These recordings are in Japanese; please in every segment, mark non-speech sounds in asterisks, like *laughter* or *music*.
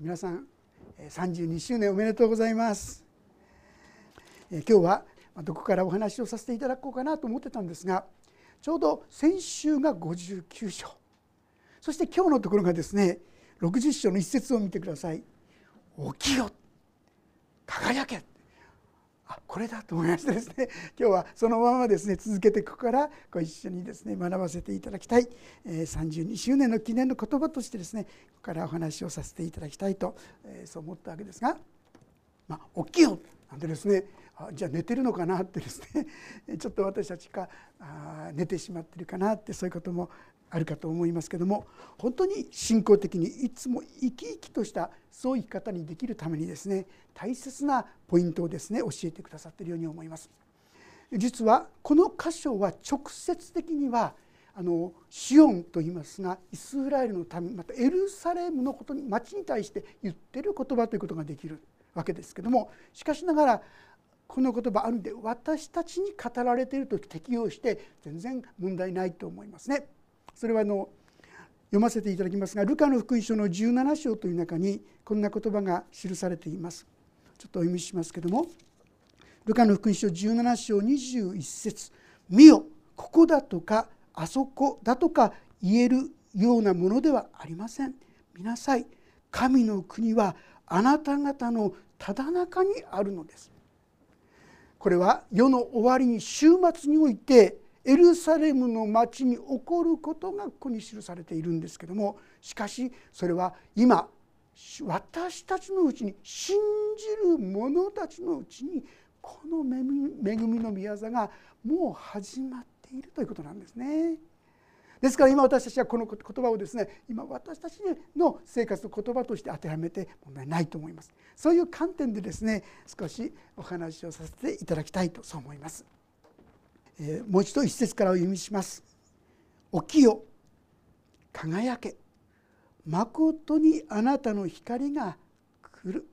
皆さん32周年おめでとうございます。今日はどこからお話をさせていただこうかなと思ってたんですがちょうど先週が59章そして今日のところがですね60章の一節を見てください「起きよ。輝け」あこれだと思いましてですね。今日はそのままですね続けてここからご一緒にですね学ばせていただきたい、え32周年の記念の言葉としてですねここからお話をさせていただきたいと、えそう思ったわけですが「まあ、起きよ」なんでですねあじゃあ寝てるのかなってですね *laughs* ちょっと私たちがあ寝てしまってるかなってそういうこともあるかと思いますけども本当に信仰的にいつも生き生きとしたそういう生き方にできるためにですね大切なポイントをですね教えてくださっているように思います。実はこの箇所は直接的にはあのシオンと言いますがイスラエルの民またエルサレムのことに町に対して言ってる言葉ということができるわけですけどもしかしながらこの言葉あるんで私たちに語られていると適用して全然問題ないと思いますね。それはあの読ませていただきますがルカの福音書の17章という中にこんな言葉が記されています。ちょっとお読みしますけどもルカの福音書17章21節。見よここだとかあそこだとか言えるようなものではありません。見なさい。神の国はあなた方のただ中にあるのです。これは世の終わりに終末においてエルサレムの町に起こることがここに記されているんですけどもしかしそれは今私たちのうちに信じる者たちのうちにこの恵みの宮座がもう始まっているということなんですね。ですから今私たちはこの言葉をですね今私たちの生活の言葉として当てはめて問題ないと思いますそういう観点でですね少しお話をさせていただきたいとそう思います。え、もう一度一節からお読みします「起きよ。輝け。まことにあなたの光が来る」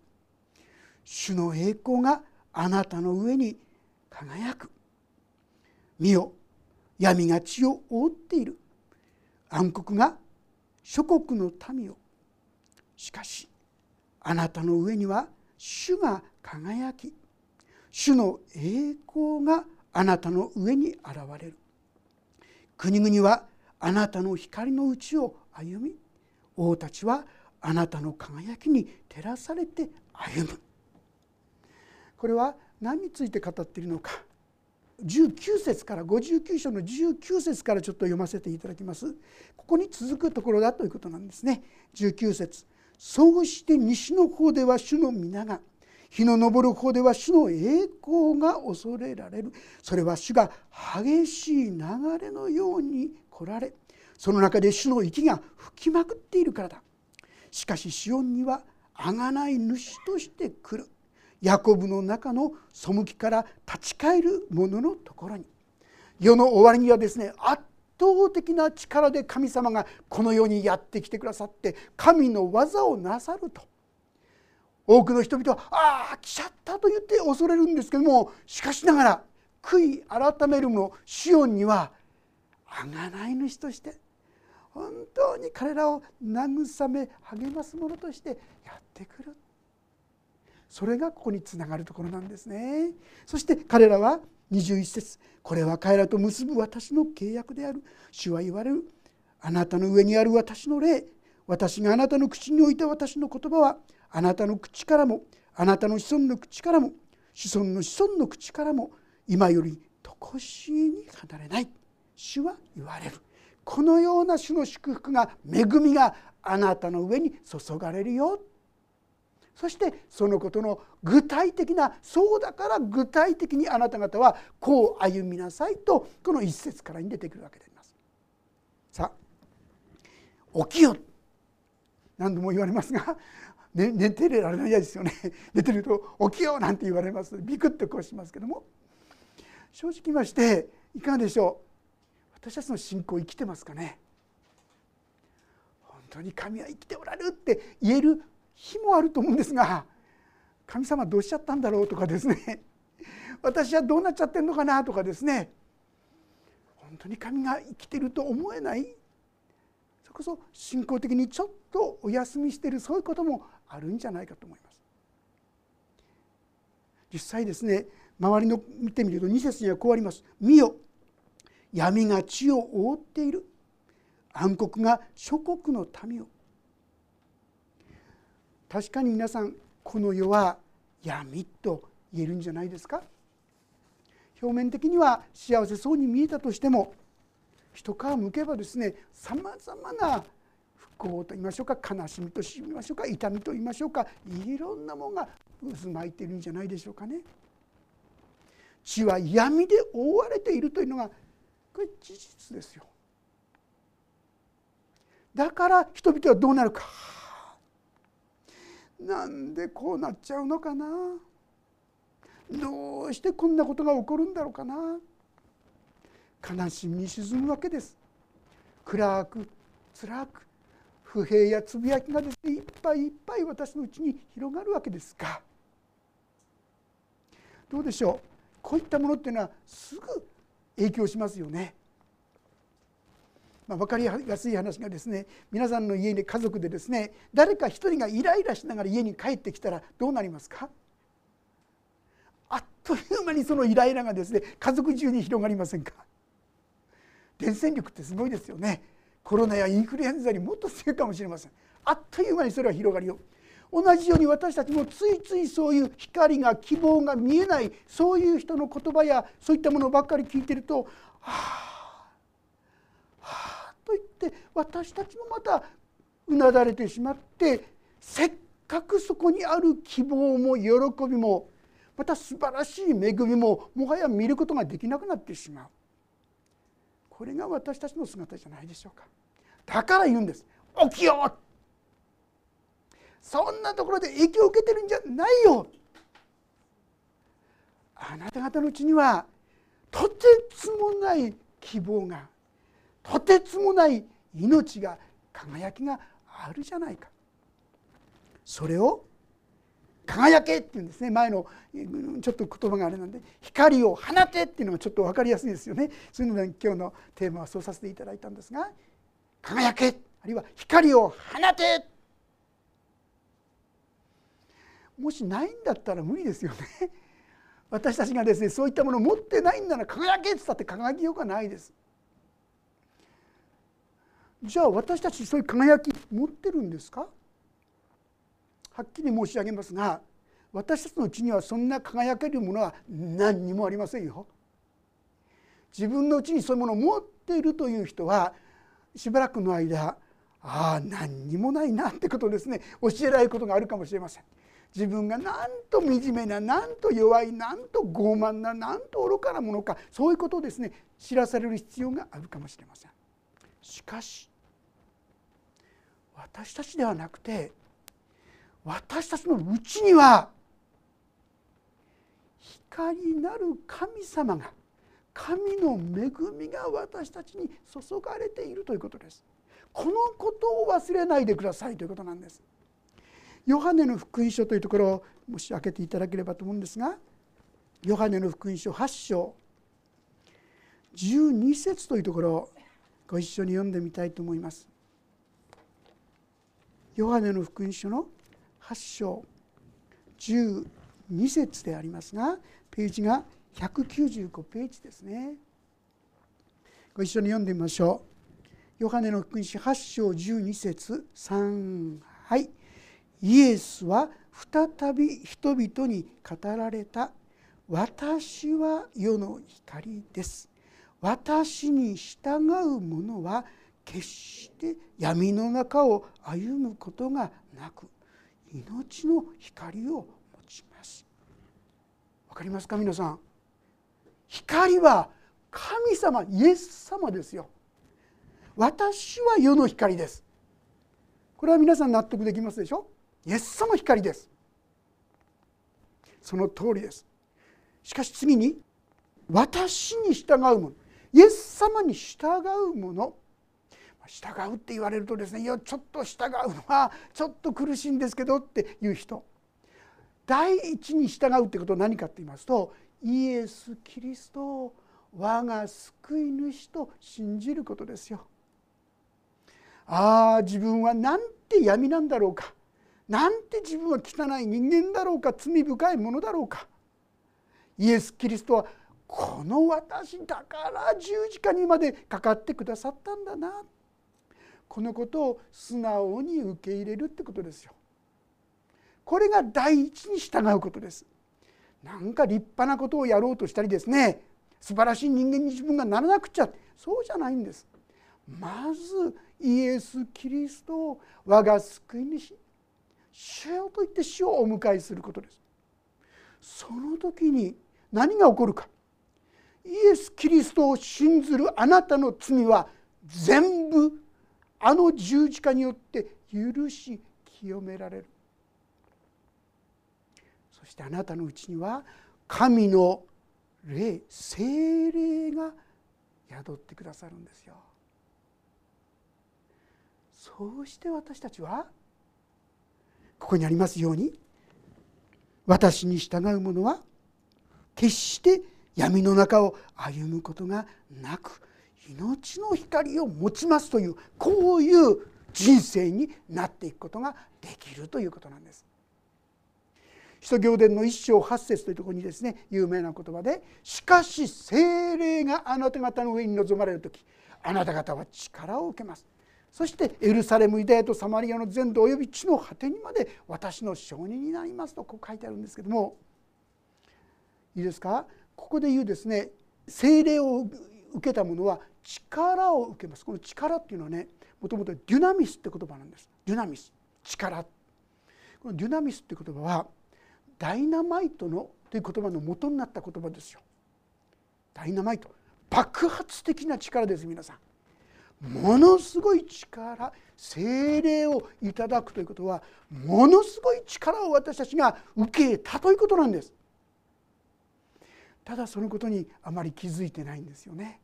「主の栄光があなたの上に輝く」「見よ。闇が地を覆っている」「暗黒が諸国の民を」しかしあなたの上には主が輝き。主の栄光があなたの上に現れる。国々はあなたの光のうちを歩み王たちはあなたの輝きに照らされて歩む。これは何について語っているのか。19節から59章の19節からちょっと読ませていただきます。ここに続くところだということなんですね。19節。そうして西の方では主の皆が日の昇る方では主の栄光が恐れられる。それは主が激しい流れのように来られその中で主の息が吹きまくっているからだ。しかしシオンには贖い主として来る。ヤコブの中の背きから立ち返る者のところに。世の終わりにはですね圧倒的な力で神様がこの世にやってきてくださって神の技をなさると。多くの人々は「ああ来ちゃった」と言って恐れるんですけどもしかしながら悔い改める者シオンには贖い主として本当に彼らを慰め励ます者としてやってくる。それがここにつながるところなんですね。そして彼らは21節これは彼らと結ぶ私の契約である。主は言われる。あなたの上にある私の霊。私があなたの口に置いた私の言葉はあなたの口からもあなたの子孫の口からも子孫の子孫の口からも今より常しえに離れない。主は言われる。このような主の祝福が恵みがあなたの上に注がれるよ。そしてそのことの具体的なそうだから具体的にあなた方はこう歩みなさいとこの一節からに出てくるわけであります。さあ起きよ。何度も言われますが寝寝てられないですよね。*laughs* 寝てると「起きよう」なんて言われます。ビクッとこうしますけども。正直言いましていかがでしょう。私たちの信仰生きてますかね。本当に神は生きておられるって言える日もあると思うんですが神様どうしちゃったんだろうとかですね。*laughs* 私はどうなっちゃってんのかなとかですね。本当に神が生きてると思えないこそ信仰的にちょっとお休みしているそういうこともあるんじゃないかと思います。実際ですね周りの見てみると2節にはこうあります。見よ闇が地を覆っている暗黒が諸国の民を確かに皆さんこの世は闇と言えるんじゃないですか表面的には幸せそうに見えたとしても一皮むけばですねさまざまな不幸と言いましょうか悲しみと言いましょうか痛みと言いましょうかいろんなものが渦巻いているんじゃないでしょうかね。地は闇で覆われているというのがこれ事実ですよ。だから人々はどうなるかなんでこうなっちゃうのかなどうしてこんなことが起こるんだろうかな悲しみに沈むわけです。暗く辛く不平やつぶやきがですねいっぱいいっぱい私のうちに広がるわけですがどうでしょう？こういったものっていうのはすぐ影響しますよね。まあ、分かりやすい話がですね皆さんの家に家族でですね誰か一人がイライラしながら家に帰ってきたらどうなりますか？あっという間にそのイライラがですね家族中に広がりませんか？伝染力ってすごいですよね。コロナやインフルエンザにもっと強いかもしれません。あっという間にそれは広がりよ。同じように私たちもついついそういう光が希望が見えない。そういう人の言葉やそういったものばっかり聞いてると「はあはあ」と言って私たちもまたうなだれてしまってせっかくそこにある希望も喜びもまた素晴らしい恵みももはや見ることができなくなってしまう。これが私たちの姿じゃないでしょうか。だから言うんです。起きよう。そんなところで影響を受けてるんじゃないよ。あなた方のうちにはとてつもない希望がとてつもない命が輝きがあるじゃないか。それを輝けっていうんですね。前のちょっと言葉があれなんで。光を放てっていうのがちょっと分かりやすいですよね。そういうので今日のテーマはそうさせていただいたんですが。輝けあるいは光を放て。もしないんだったら無理ですよね。私たちがですねそういったものを持ってないんなら輝けって言ったって輝きようがないです。じゃあ私たちそういう輝き持ってるんですか？はっきり申し上げますが私たちのうちにはそんな輝けるものは何にもありませんよ。自分のうちにそういうものを持っているという人はしばらくの間ああ何にもないなってことですね教えられることがあるかもしれません。自分がなんと惨めななんと弱いなんと傲慢ななんと愚かなものかそういうことをですね知らされる必要があるかもしれません。しかし私たちではなくて私たちのうちには光なる神様が神の恵みが私たちに注がれているということです。このことを忘れないでくださいということなんです。ヨハネの福音書というところをもし開けていただければと思うんですがヨハネの福音書8章12節というところをご一緒に読んでみたいと思います。ヨハネの福音書の8章12節でありますがページが195ページですね。ご一緒に読んでみましょう。ヨハネの福音書8章12節3はいイエスは再び人々に語られた。私は世の光です。私に従う者は決して闇の中を歩むことがなく。命の光を持ちます。わかりますか皆さん？光は神様イエス様ですよ。私は世の光です。これは皆さん納得できますでしょ？イエス様光です。その通りです。しかし次に私に従うもの。イエス様に従うもの。従うって言われるとですねいやちょっと従うのはちょっと苦しいんですけどっていう人。第一に従うってことは何かって言いますとイエス・キリストを我が救い主と信じることですよ。ああ自分はなんて闇なんだろうか。なんて自分は汚い人間だろうか。罪深いものだろうか。イエス・キリストはこの私だから十字架にまでかかってくださったんだな。このことを素直に受け入れるってことですよ。これが第一に従うことです。なんか立派なことをやろうとしたりですね素晴らしい人間に自分がならなくちゃそうじゃないんです。まずイエス・キリストを我が救い主主よと言って主をお迎えすることです。その時に何が起こるかイエス・キリストを信ずるあなたの罪は全部あの十字架によって許し清められるそしてあなたのうちには神の霊精霊が宿ってくださるんですよ。そうして私たちはここにありますように私に従う者は決して闇の中を歩むことがなく命の光を持ちますというこういう人生になっていくことができるということなんです。使徒行伝の一章八節というところにですね有名な言葉で「しかし精霊があなた方の上に臨まれる時あなた方は力を受けます」そしてエルサレムユダヤとサマリアの全土および地の果てにまで私の証人になりますとこう書いてあるんですけども。いいですか？ここで言うですね精霊を受けた者は力を受けます。この力っていうのはねもともとデュナミスって言葉なんです。デュナミス。力。このデュナミスって言葉はダイナマイトのという言葉の元になった言葉ですよ。ダイナマイト。爆発的な力です皆さん。ものすごい力精霊をいただくということはものすごい力を私たちが受けたということなんです。ただそのことにあまり気づいてないんですよね。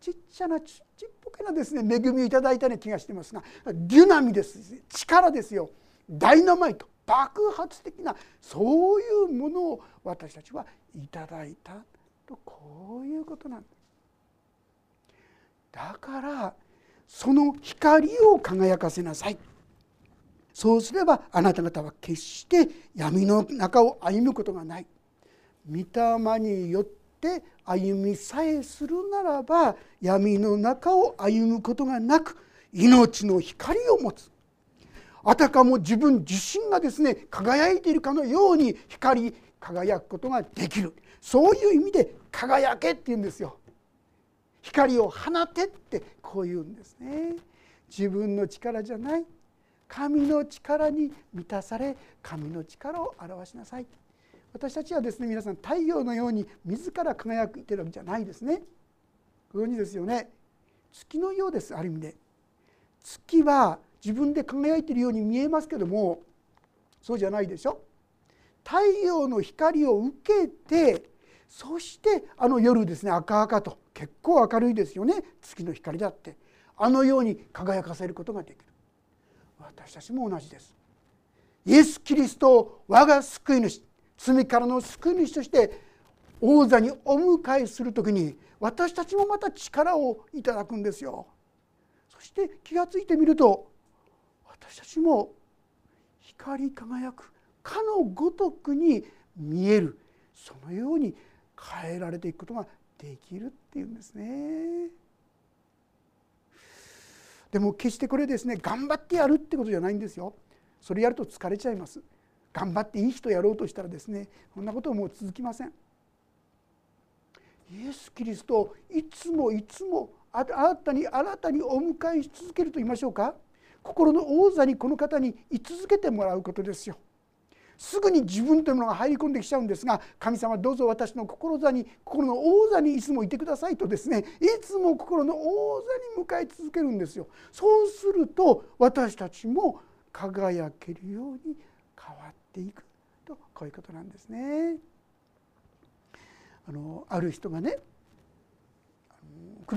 ちっちゃなちっぽけなですね恵みをいただいたような気がしてますがデュナミです。力ですよ。ダイナマイト。爆発的なそういうものを私たちはいただいたとこういうことなんです。だからその光を輝かせなさい。そうすればあなた方は決して闇の中を歩むことがない。御霊によって歩みさえするならば闇の中を歩むことがなく命の光を持つあたかも自分自身がですね輝いているかのように光り輝くことができるそういう意味で「輝け」って言うんですよ。光を放てってこう言うんですね。自分の力じゃない神の力に満たされ神の力を表しなさい私たちはですね皆さん太陽のように自ら輝いてるわけじゃないですね。ご存知ですよね。月のようですある意味で。月は自分で輝いているように見えますけどもそうじゃないでしょ。太陽の光を受けてそしてあの夜ですね赤々と結構明るいですよね。月の光だって。あのように輝かせることができる。私たちも同じです。イエス・キリストを我が救い主。罪からの救い主として王座にお迎えする時に私たちもまた力をいただくんですよそして気が付いてみると私たちも光り輝くかのごとくに見えるそのように変えられていくことができるっていうんですね。でも決してこれですね頑張ってやるってことじゃないんですよ。それやると疲れちゃいます。頑張っていい人やろうとしたらですねこんなことはもう続きません。イエス・キリストいつもいつも新たに新たにお迎えし続けると言いましょうか？心の王座にこの方に居続けてもらうことですよ。すぐに自分というものが入り込んできちゃうんですが神様どうぞ私の心座に心の王座にいつもいてくださいとですねいつも心の王座に迎え続けるんですよ。そうすると私たちも輝けるように変わっていくとこういうことなんですね。あのある人がね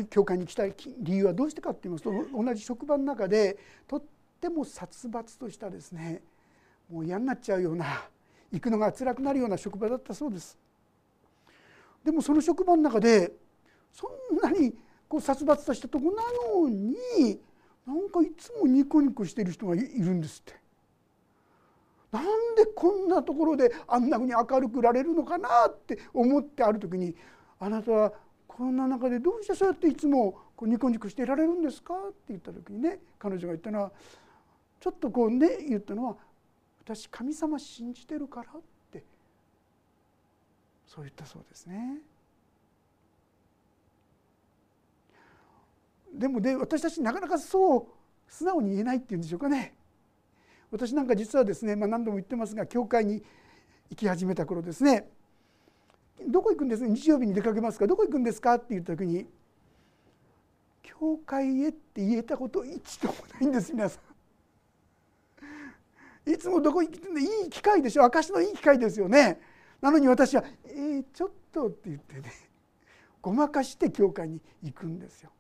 教会に来たい理由はどうしてかって言いますと同じ職場の中でとっても殺伐としたですねもう嫌になっちゃうような行くのが辛くなるような職場だったそうです。でもその職場の中でそんなにこう殺伐としたとこなのになんかいつもニコニコしてる人がいるんですってなんでこんなところであんなふうに明るくられるのかなって思ってある時にあなたはこんな中でどうしてそうやっていつもこうニコニコしていられるんですか？って言った時にね彼女が言ったのはちょっとこうね言ったのは私神様信じてるからってそう言ったそうですね。でもで私たちなかなかそう素直に言えないっていうんでしょうかね。私なんか実はですね、まあ、何度も言ってますが教会に行き始めた頃ですねどこ行くんです？日曜日に出かけますか？どこ行くんですか？って言った時に教会へって言えたこと一度もないんです皆さん。いつもどこ行ってんいい機会でしょ？証のいい機会ですよね。なのに私は「えー、ちょっと」って言ってねごまかして教会に行くんですよ。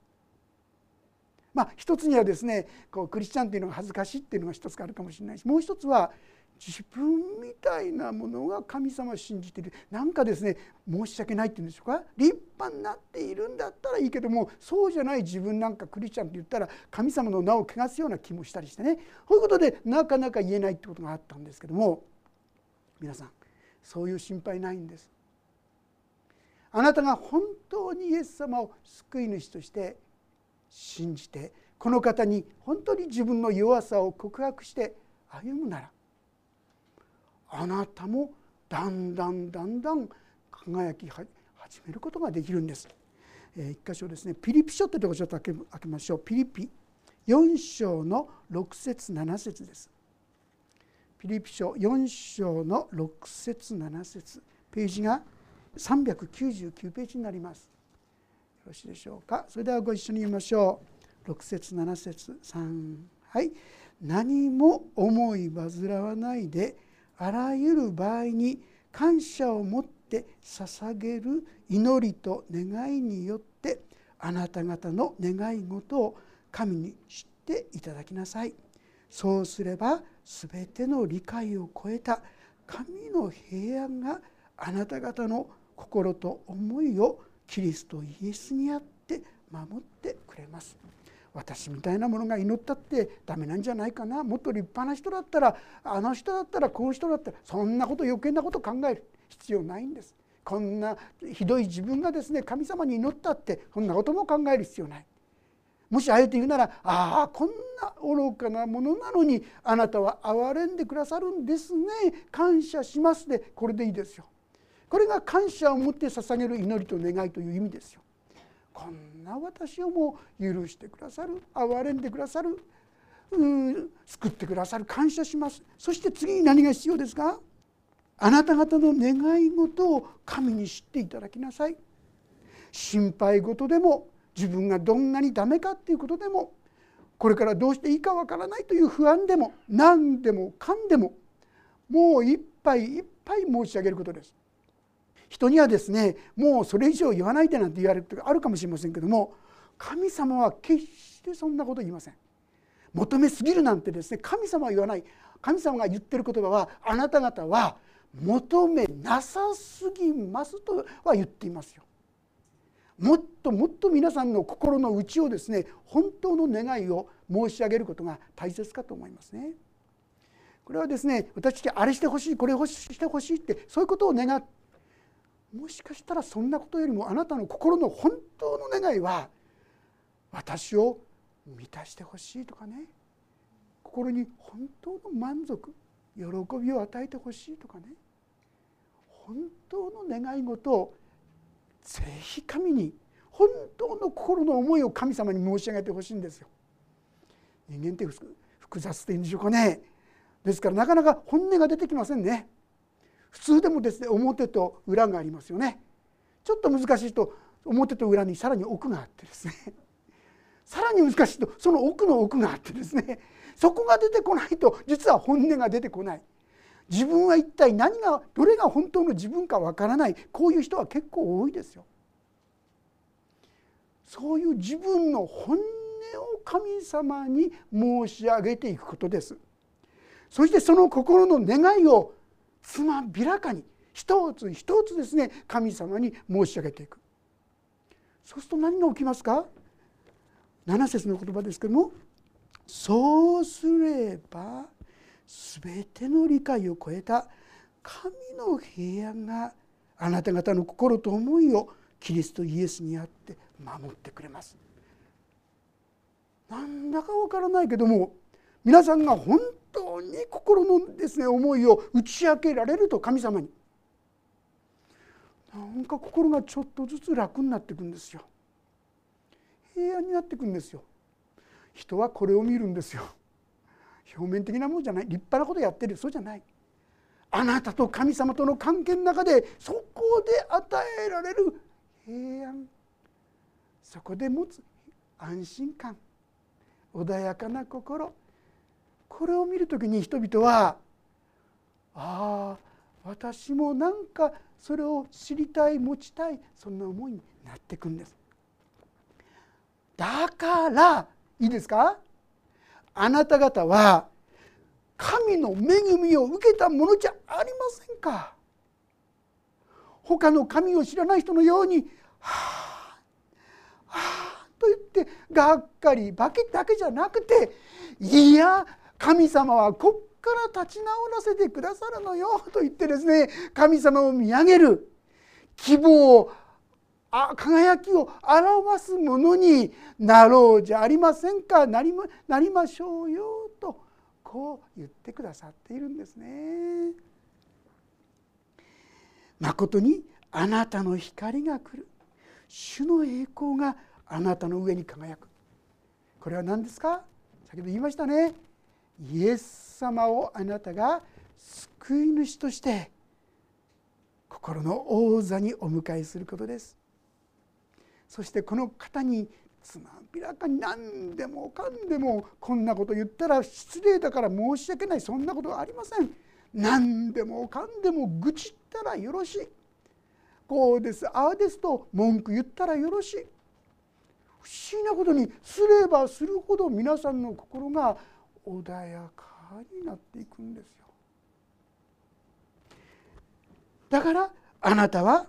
まあ一つにはですねこうクリスチャンっていうのが恥ずかしいっていうのが一つあるかもしれないしもう一つは自分みたいなものが神様を信じている。なんかですね申し訳ないっていうんでしょうか？立派になっているんだったらいいけどもそうじゃない自分なんかクリスチャンって言ったら神様の名を汚すような気もしたりしてね。こういうことでなかなか言えないってことがあったんですけども皆さんそういう心配ないんです。あなたが本当にイエス様を救い主として信じてこの方に本当に自分の弱さを告白して歩むならあなたもだんだんだんだん輝き始めることができるんです。えー、一箇所ですねピリピ書というところちょっと開け開けましょうピリピ4章の6節7節です。ピリピ書4章の6節7節ページが399ページになります。よろしいでしょうか？それではご一緒に言いましょう。6節7節3はい。何も思い煩わないであらゆる場合に感謝を持って捧げる祈りと願いによってあなた方の願い事を神に知っていただきなさい。そうすれば全ての理解を超えた神の平安があなた方の心と思いをキリストイエスにあって守ってくれます。私みたいなものが祈ったってダメなんじゃないかな。もっと立派な人だったらあの人だったらこういう人だったらそんなこと余計なこと考える。必要ないんです。こんなひどい自分がですね神様に祈ったってそんなことも考える必要ない。もしあえて言うならああこんな愚かなものなのにあなたは憐れんでくださるんですね。感謝しますでこれでいいですよ。これが感謝を持って捧げる祈りと願いという意味ですよ。こんな私をも許してくださる憐れんでくださる救ってくださる感謝します。そして次に何が必要ですか？あなた方の願い事を神に知っていただきなさい。心配事でも自分がどんなにダメかっていうことでもこれからどうしていいかわからないという不安でも何でもかんでももういっぱいいっぱい申し上げることです。人にはですねもうそれ以上言わないでなんて言われることがあるかもしれませんけども神様は決してそんなこと言いません。求めすぎるなんてですね神様は言わない。神様が言ってる言葉はあなた方は求めなさすぎますとは言っていますよ。もっともっと皆さんの心の内をですね本当の願いを申し上げることが大切かと思いますね。これはですね私あれしてほしいこれしてほしいってそういうことを願っもしかしたらそんなことよりもあなたの心の本当の願いは私を満たしてほしいとかね心に本当の満足喜びを与えてほしいとかね本当の願い事をぜひ神に本当の心の思いを神様に申し上げてほしいんですよ。人間って複雑っていんでしょうかね。ですからなかなか本音が出てきませんね。普通でもですね表と裏がありますよね。ちょっと難しいと表と裏にさらに奥があってですね。*laughs* さらに難しいとその奥の奥があってですね。そこが出てこないと実は本音が出てこない。自分は一体何がどれが本当の自分かわからない。こういう人は結構多いですよ。そういう自分の本音を神様に申し上げていくことです。そしてその心の願いをつまびらかに一つ一つですね神様に申し上げていくそうすると何が起きますか？7節の言葉ですけどもそうすれば全ての理解を超えた神の平安があなた方の心と思いをキリストイエスにあって守ってくれます。なんだかわからないけども皆さんが本当に心のですね思いを打ち明けられると神様に。なんか心がちょっとずつ楽になっていくんですよ。平安になっていくんですよ。人はこれを見るんですよ。表面的なものじゃない。立派なことやってる。そうじゃない。あなたと神様との関係の中でそこで与えられる平安。そこで持つ安心感。穏やかな心。これを見る時に人々はああ私もなんかそれを知りたい持ちたいそんな思いになっていくんです。だからいいですか？あなた方は神の恵みを受けたものじゃありませんか他の神を知らない人のように「はあはあ」と言ってがっかりばけだけじゃなくていや神様はこっから立ち直らせてくださるのよと言ってですね神様を見上げる。希望あ輝きを表すものになろうじゃありませんか。なりまなりましょうよとこう言ってくださっているんですね。まことにあなたの光が来る。主の栄光があなたの上に輝く。これは何ですか？先ほど言いましたね。イエス様をあなたが救い主として心の王座にお迎えすることです。そしてこの方につまびらかに何でもかんでもこんなこと言ったら失礼だから申し訳ない。そんなことはありません。何でもかんでも愚痴ったらよろしい。こうです。ああですと文句言ったらよろしい。不思議なことにすればするほど皆さんの心が穏やかになっていくんですよ。だからあなたは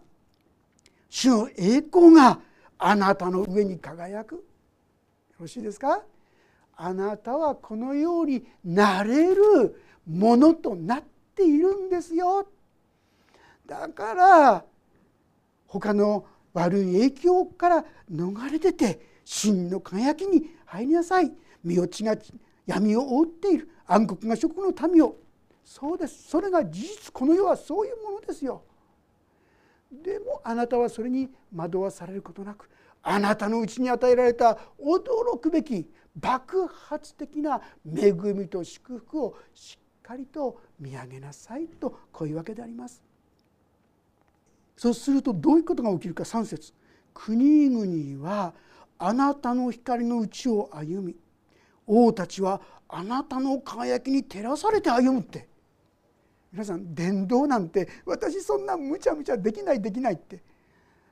主の栄光があなたの上に輝く。よろしいですか？あなたはこのようになれるものとなっているんですよ。だから他の悪い影響から逃れてて真の輝きに入りなさい。身落ちが闇を覆っている。暗黒が食の民を。そうです。それが事実。この世はそういうものですよ。でもあなたはそれに惑わされることなくあなたのうちに与えられた驚くべき爆発的な恵みと祝福をしっかりと見上げなさいとこういうわけであります。そうするとどういうことが起きるか。3節。国々はあなたの光のうちを歩み王たちはあなたの輝きに照らされて歩むって皆さん伝道なんて私そんなむちゃむちゃできないできないって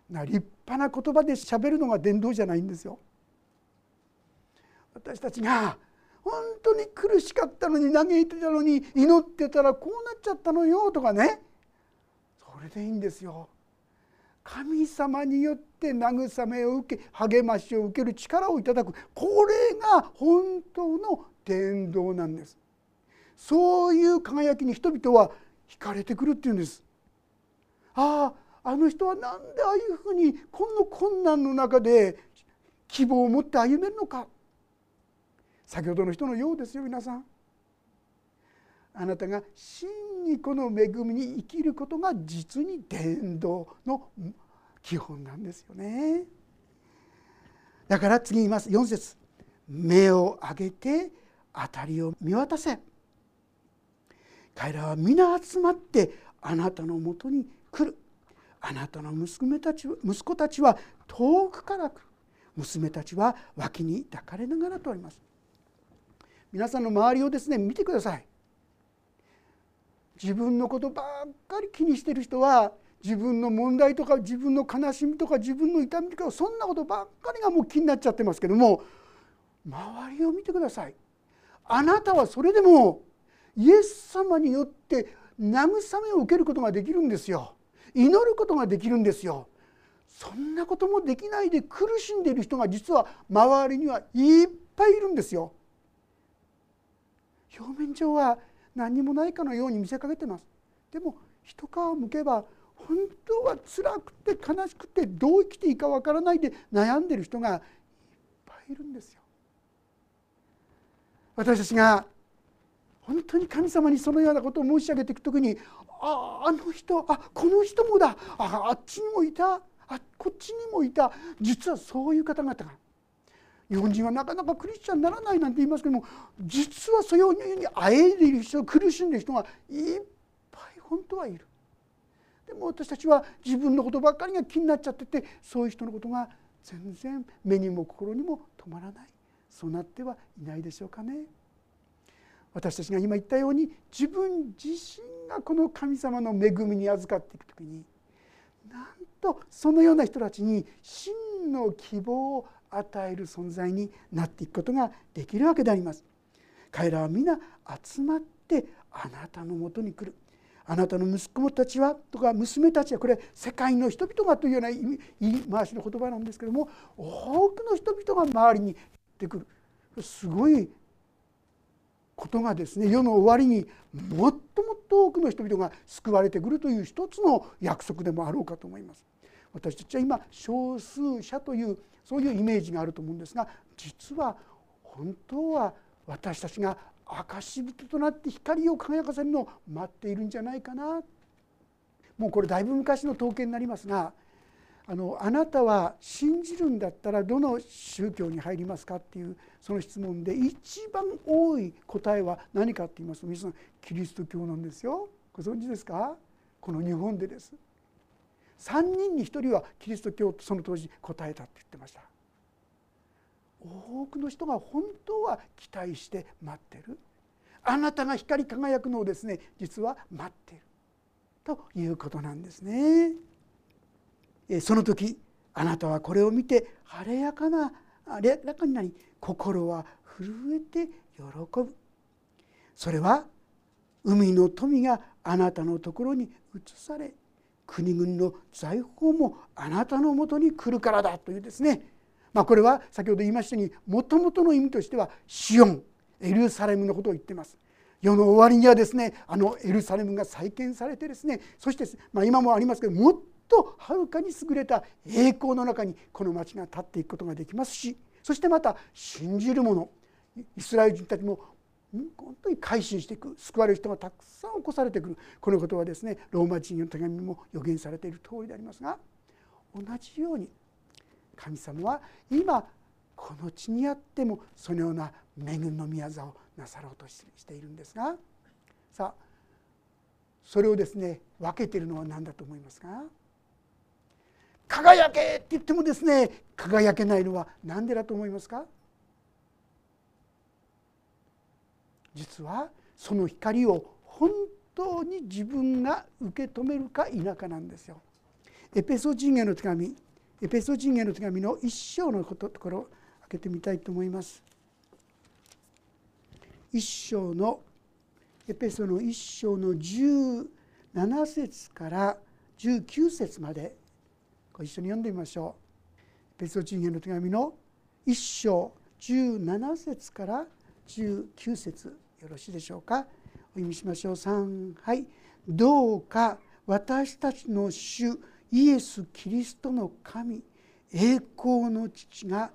な立派な言葉でしゃべるのが伝道じゃないんですよ。私たちが本当に苦しかったのに嘆いてたのに祈ってたらこうなっちゃったのよとかねそれでいいんですよ。神様によって慰めを受け励ましを受ける力をいただく。これが本当の伝道なんです。そういう輝きに人々は惹かれてくるっていうんです。あああの人は何でああいうふうにこの困難の中で希望を持って歩めるのか。先ほどの人のようですよ皆さん。あなたが真にこの恵みに生きることが実に伝道の基本なんですよね。だから次言います。4節。目を上げて辺りを見渡せ。彼らは皆集まってあなたのもとに来る。あなたの娘たち息子たちは遠くから来る。娘たちは脇に抱かれながらとあります。皆さんの周りをですね見てください。自分のことばっかり気にしてる人は自分の問題とか自分の悲しみとか自分の痛みとかそんなことばっかりがもう気になっちゃってますけども周りを見てください。あなたはそれでもイエス様によって慰めを受けることができるんですよ。祈ることができるんですよ。そんなこともできないで苦しんでいる人が実は周りにはいっぱいいるんですよ。表面上は何にもないかのように見せかけてますでも一皮むけば本当は辛くて悲しくてどう生きていいかわからないで悩んでる人がいっぱいいるんですよ。私たちが本当に神様にそのようなことを申し上げていく時にああの人あこの人もだああっちにもいたあこっちにもいた実はそういう方々が日本人はなかなかクリスチャンにならないなんて言いますけども実はそういうふうにあえいでいる人苦しんでいる人がいっぱい本当はいる。でも私たちは自分のことばっかりが気になっちゃっててそういう人のことが全然目にも心にも止まらないそうなってはいないでしょうかね。私たちが今言ったように自分自身がこの神様の恵みに預かっていく時になんとそのような人たちに真の希望を与える存在になっていくことができるわけであります。彼らは皆集まってあなたのもとに来るあなたの息子たちはとか娘たちはこれ世界の人々がというような言い回しの言葉なんですけども多くの人々が周りにやってくるすごいことがですね世の終わりにもっともっと多くの人々が救われてくるという一つの約束でもあろうかと思います。私たちは今少数者というそういうイメージがあると思うんですが実は本当は私たちが証人となって光を輝かせるのを待っているんじゃないかな。もうこれだいぶ昔の統計になりますがあのあなたは信じるんだったらどの宗教に入りますかっていうその質問で一番多い答えは何かって言いますと皆さんキリスト教なんですよ。ご存知ですか？この日本でです。3人に1人はキリスト教とその当時答えたって言ってました。多くの人が本当は期待して待ってる。あなたが光り輝くのをですね実は待ってるということなんですね。その時あなたはこれを見て晴れやかな晴れやかになり心は震えて喜ぶ。それは海の富があなたのところに移され国々の財宝もあなたのもとに来るからだというですねまあ、これは先ほど言いましたようにもともとの意味としてはシオンエルサレムのことを言っています。世の終わりにはですねあのエルサレムが再建されてですねそして、まあ、今もありますけどもっとはるかに優れた栄光の中にこの町が立っていくことができますしそしてまた信じる者イスラエル人たちも本当に改心していく救われる人がたくさん起こされてくる。このことはですねローマ人の手紙にも予言されている通りでありますが同じように神様は今この地にあってもそのような恵みの宮座をなさろうとしているんですがさあそれをですね分けているのは何だと思いますか？輝けって言ってもですね輝けないのは何でだと思いますか？実はその光を本当に自分が受け止めるか否かなんですよ。エペソ人への手紙エペソ人への手紙の一章のことところを開けてみたいと思います。一章のエペソの一章の17節から19節までご一緒に読んでみましょう。エペソ人への手紙の一章17節から19節19節よろしいでしょうか？お読みしましょう。3はい。どうか私たちの主イエス・キリストの神栄光の父が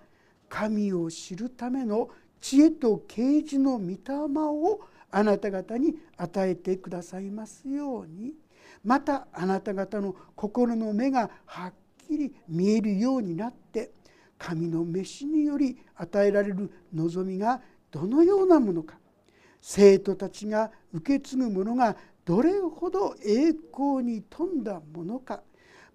神を知るための知恵と啓示の御霊をあなた方に与えてくださいますように。またあなた方の心の目がはっきり見えるようになって神の召しにより与えられる望みがどのようなものか。生徒たちが受け継ぐものがどれほど栄光に富んだものか。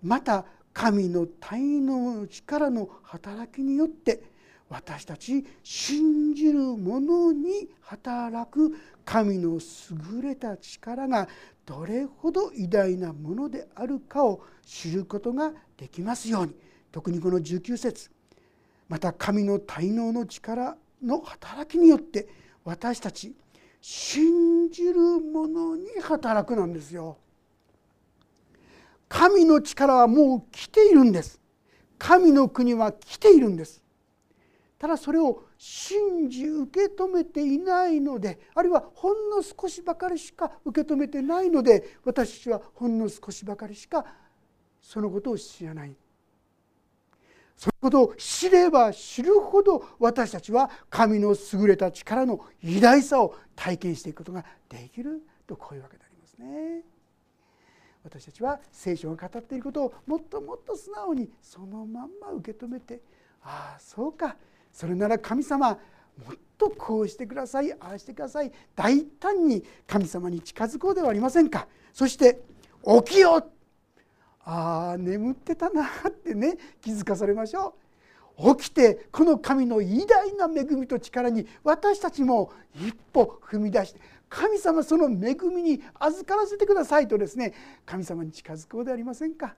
また神の体の力の働きによって私たち信じる者に働く神の優れた力がどれほど偉大なものであるかを知ることができますように。特にこの19節。また神の滞納の力の働きによって私たち信じる者に働くなんですよ。神の力はもう来ているんです。神の国は来ているんです。ただそれを信じ受け止めていないのであるいはほんの少しばかりしか受け止めてないので私たちはほんの少しばかりしかそのことを知らないそのことを知れば知るほど私たちは神の優れた力の偉大さを体験していくことができるとこういうわけでありますね。私たちは聖書が語っていることをもっともっと素直にそのまんま受け止めてああそうかそれなら神様もっとこうしてくださいああしてください大胆に神様に近づこうではありませんかそして「起きよ!」ああ眠ってたなってね気づかされましょう起きてこの神の偉大な恵みと力に私たちも一歩踏み出して神様その恵みに預からせてくださいとですね神様に近づこうではありませんか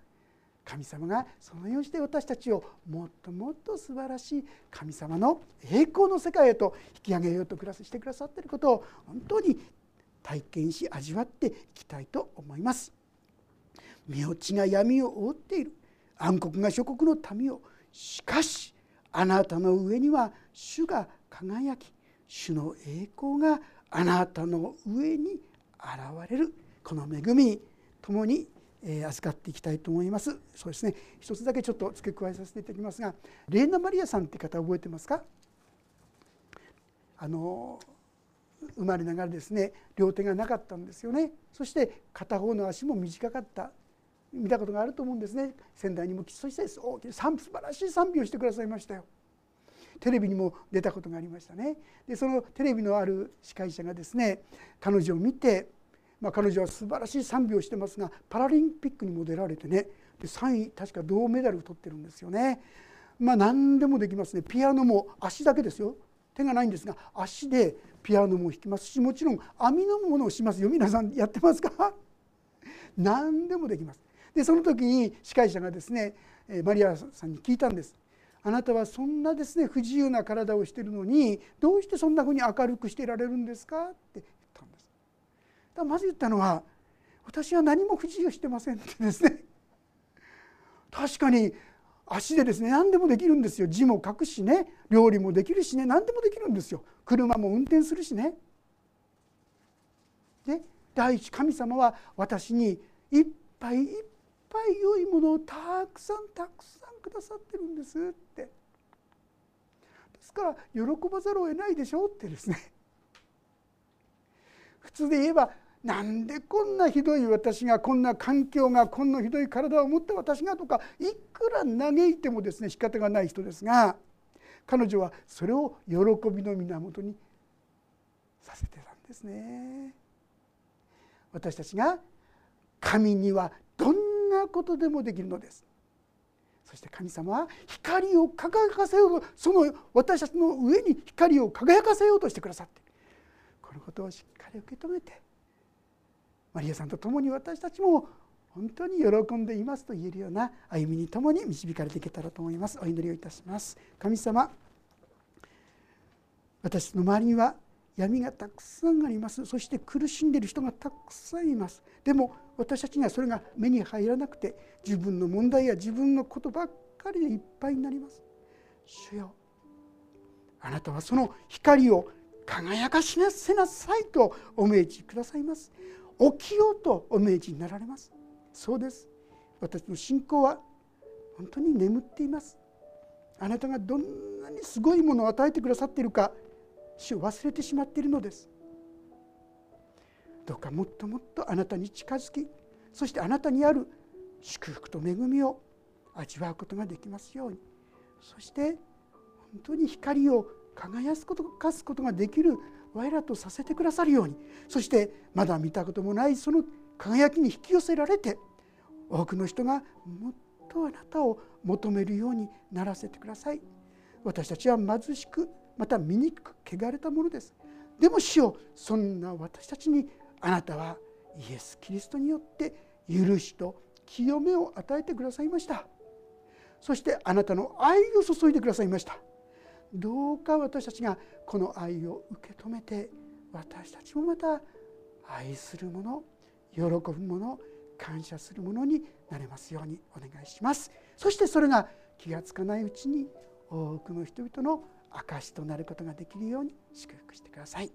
神様がそのようにして私たちをもっともっと素晴らしい神様の栄光の世界へと引き上げようとしてくださっていることを本当に体験し味わっていきたいと思います。身内が闇を覆っている。暗黒が諸国の民を。しかしあなたの上には主が輝き主の栄光があなたの上に現れる。この恵みともに預かっていきたいと思います。そうですね。一つだけちょっと付け加えさせていただきますがレーナ・マリアさんって方覚えてますか？あの生まれながらですね両手がなかったんですよね。そして片方の足も短かった。見たことがあると思うんですね。仙台にもきっとして大きな素晴らしい賛美をしてくださいましたよ。テレビにも出たことがありましたね。でそのテレビのある司会者がですね彼女を見て、まあ、彼女は素晴らしい賛美をしてますがパラリンピックにも出られてねで3位確か銅メダルを取ってるんですよね。まあ何でもできますね。ピアノも足だけですよ。手がないんですが足でピアノも弾きますしもちろん編みのものをしますよ。皆さんやってますか？*laughs* 何でもできます。でその時に司会者がですねマリアさんに聞いたんですあなたはそんなですね不自由な体をしているのにどうしてそんなふうに明るくしていられるんですか？って言ったんです。だまず言ったのは私は何も不自由してませんってですね。確かに足でですね何でもできるんですよ。字も書くしね料理もできるしね何でもできるんですよ。車も運転するしね。で第一神様は私にいっぱいいっぱい良いものをたくさんたくさんくださってるんですってですから喜ばざるを得ないでしょうってですね *laughs* 普通で言えばなんでこんなひどい私がこんな環境がこんなひどい体を持った私がとかいくら嘆いてもですね仕方がない人ですが彼女はそれを喜びの源にさせてたんですね。私たちが神にはなことでもできるのです。そして神様は光を輝かせよう。とその私たちの上に光を輝かせようとしてくださって。このことをしっかり受け止めてマリアさんと共に私たちも本当に喜んでいますと言えるような歩みにともに導かれていけたらと思います。お祈りをいたします。神様私の周りには闇がたくさんあります。そして苦しんでいる人がたくさんいます。でも私たちにはそれが目に入らなくて自分の問題や自分のことばっかりでいっぱいになります。主よあなたはその光を輝かしなせなさいとお命じくださいます。起きようとお命じになられます。そうです。私の信仰は本当に眠っています。あなたがどんなにすごいものを与えてくださっているか主を忘れてしまっているのです。どうかもっともっとあなたに近づきそしてあなたにある祝福と恵みを味わうことができますように。そして本当に光を輝かすことができる我らとさせてくださるように。そしてまだ見たこともないその輝きに引き寄せられて多くの人がもっとあなたを求めるようにならせてください。私たちは貧しくまた醜く汚れたものです。でも主よそんな私たちにあなたはイエス・キリストによって許しと清めを与えてくださいました。そしてあなたの愛を注いでくださいました。どうか私たちがこの愛を受け止めて私たちもまた愛するもの喜ぶもの感謝するものになれますようにお願いします。そしてそれが気が付かないうちに多くの人々の証となることができるように祝福してください。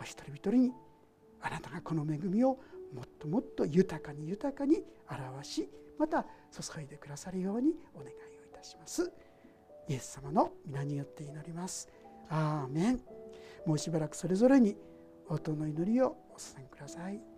お一人一人にあなたがこの恵みをもっともっと豊かに豊かに表しまた注いでくださるようにお願いをいたします。イエス様の皆によって祈ります。アーメン。もうしばらくそれぞれに音の祈りをお捧げください。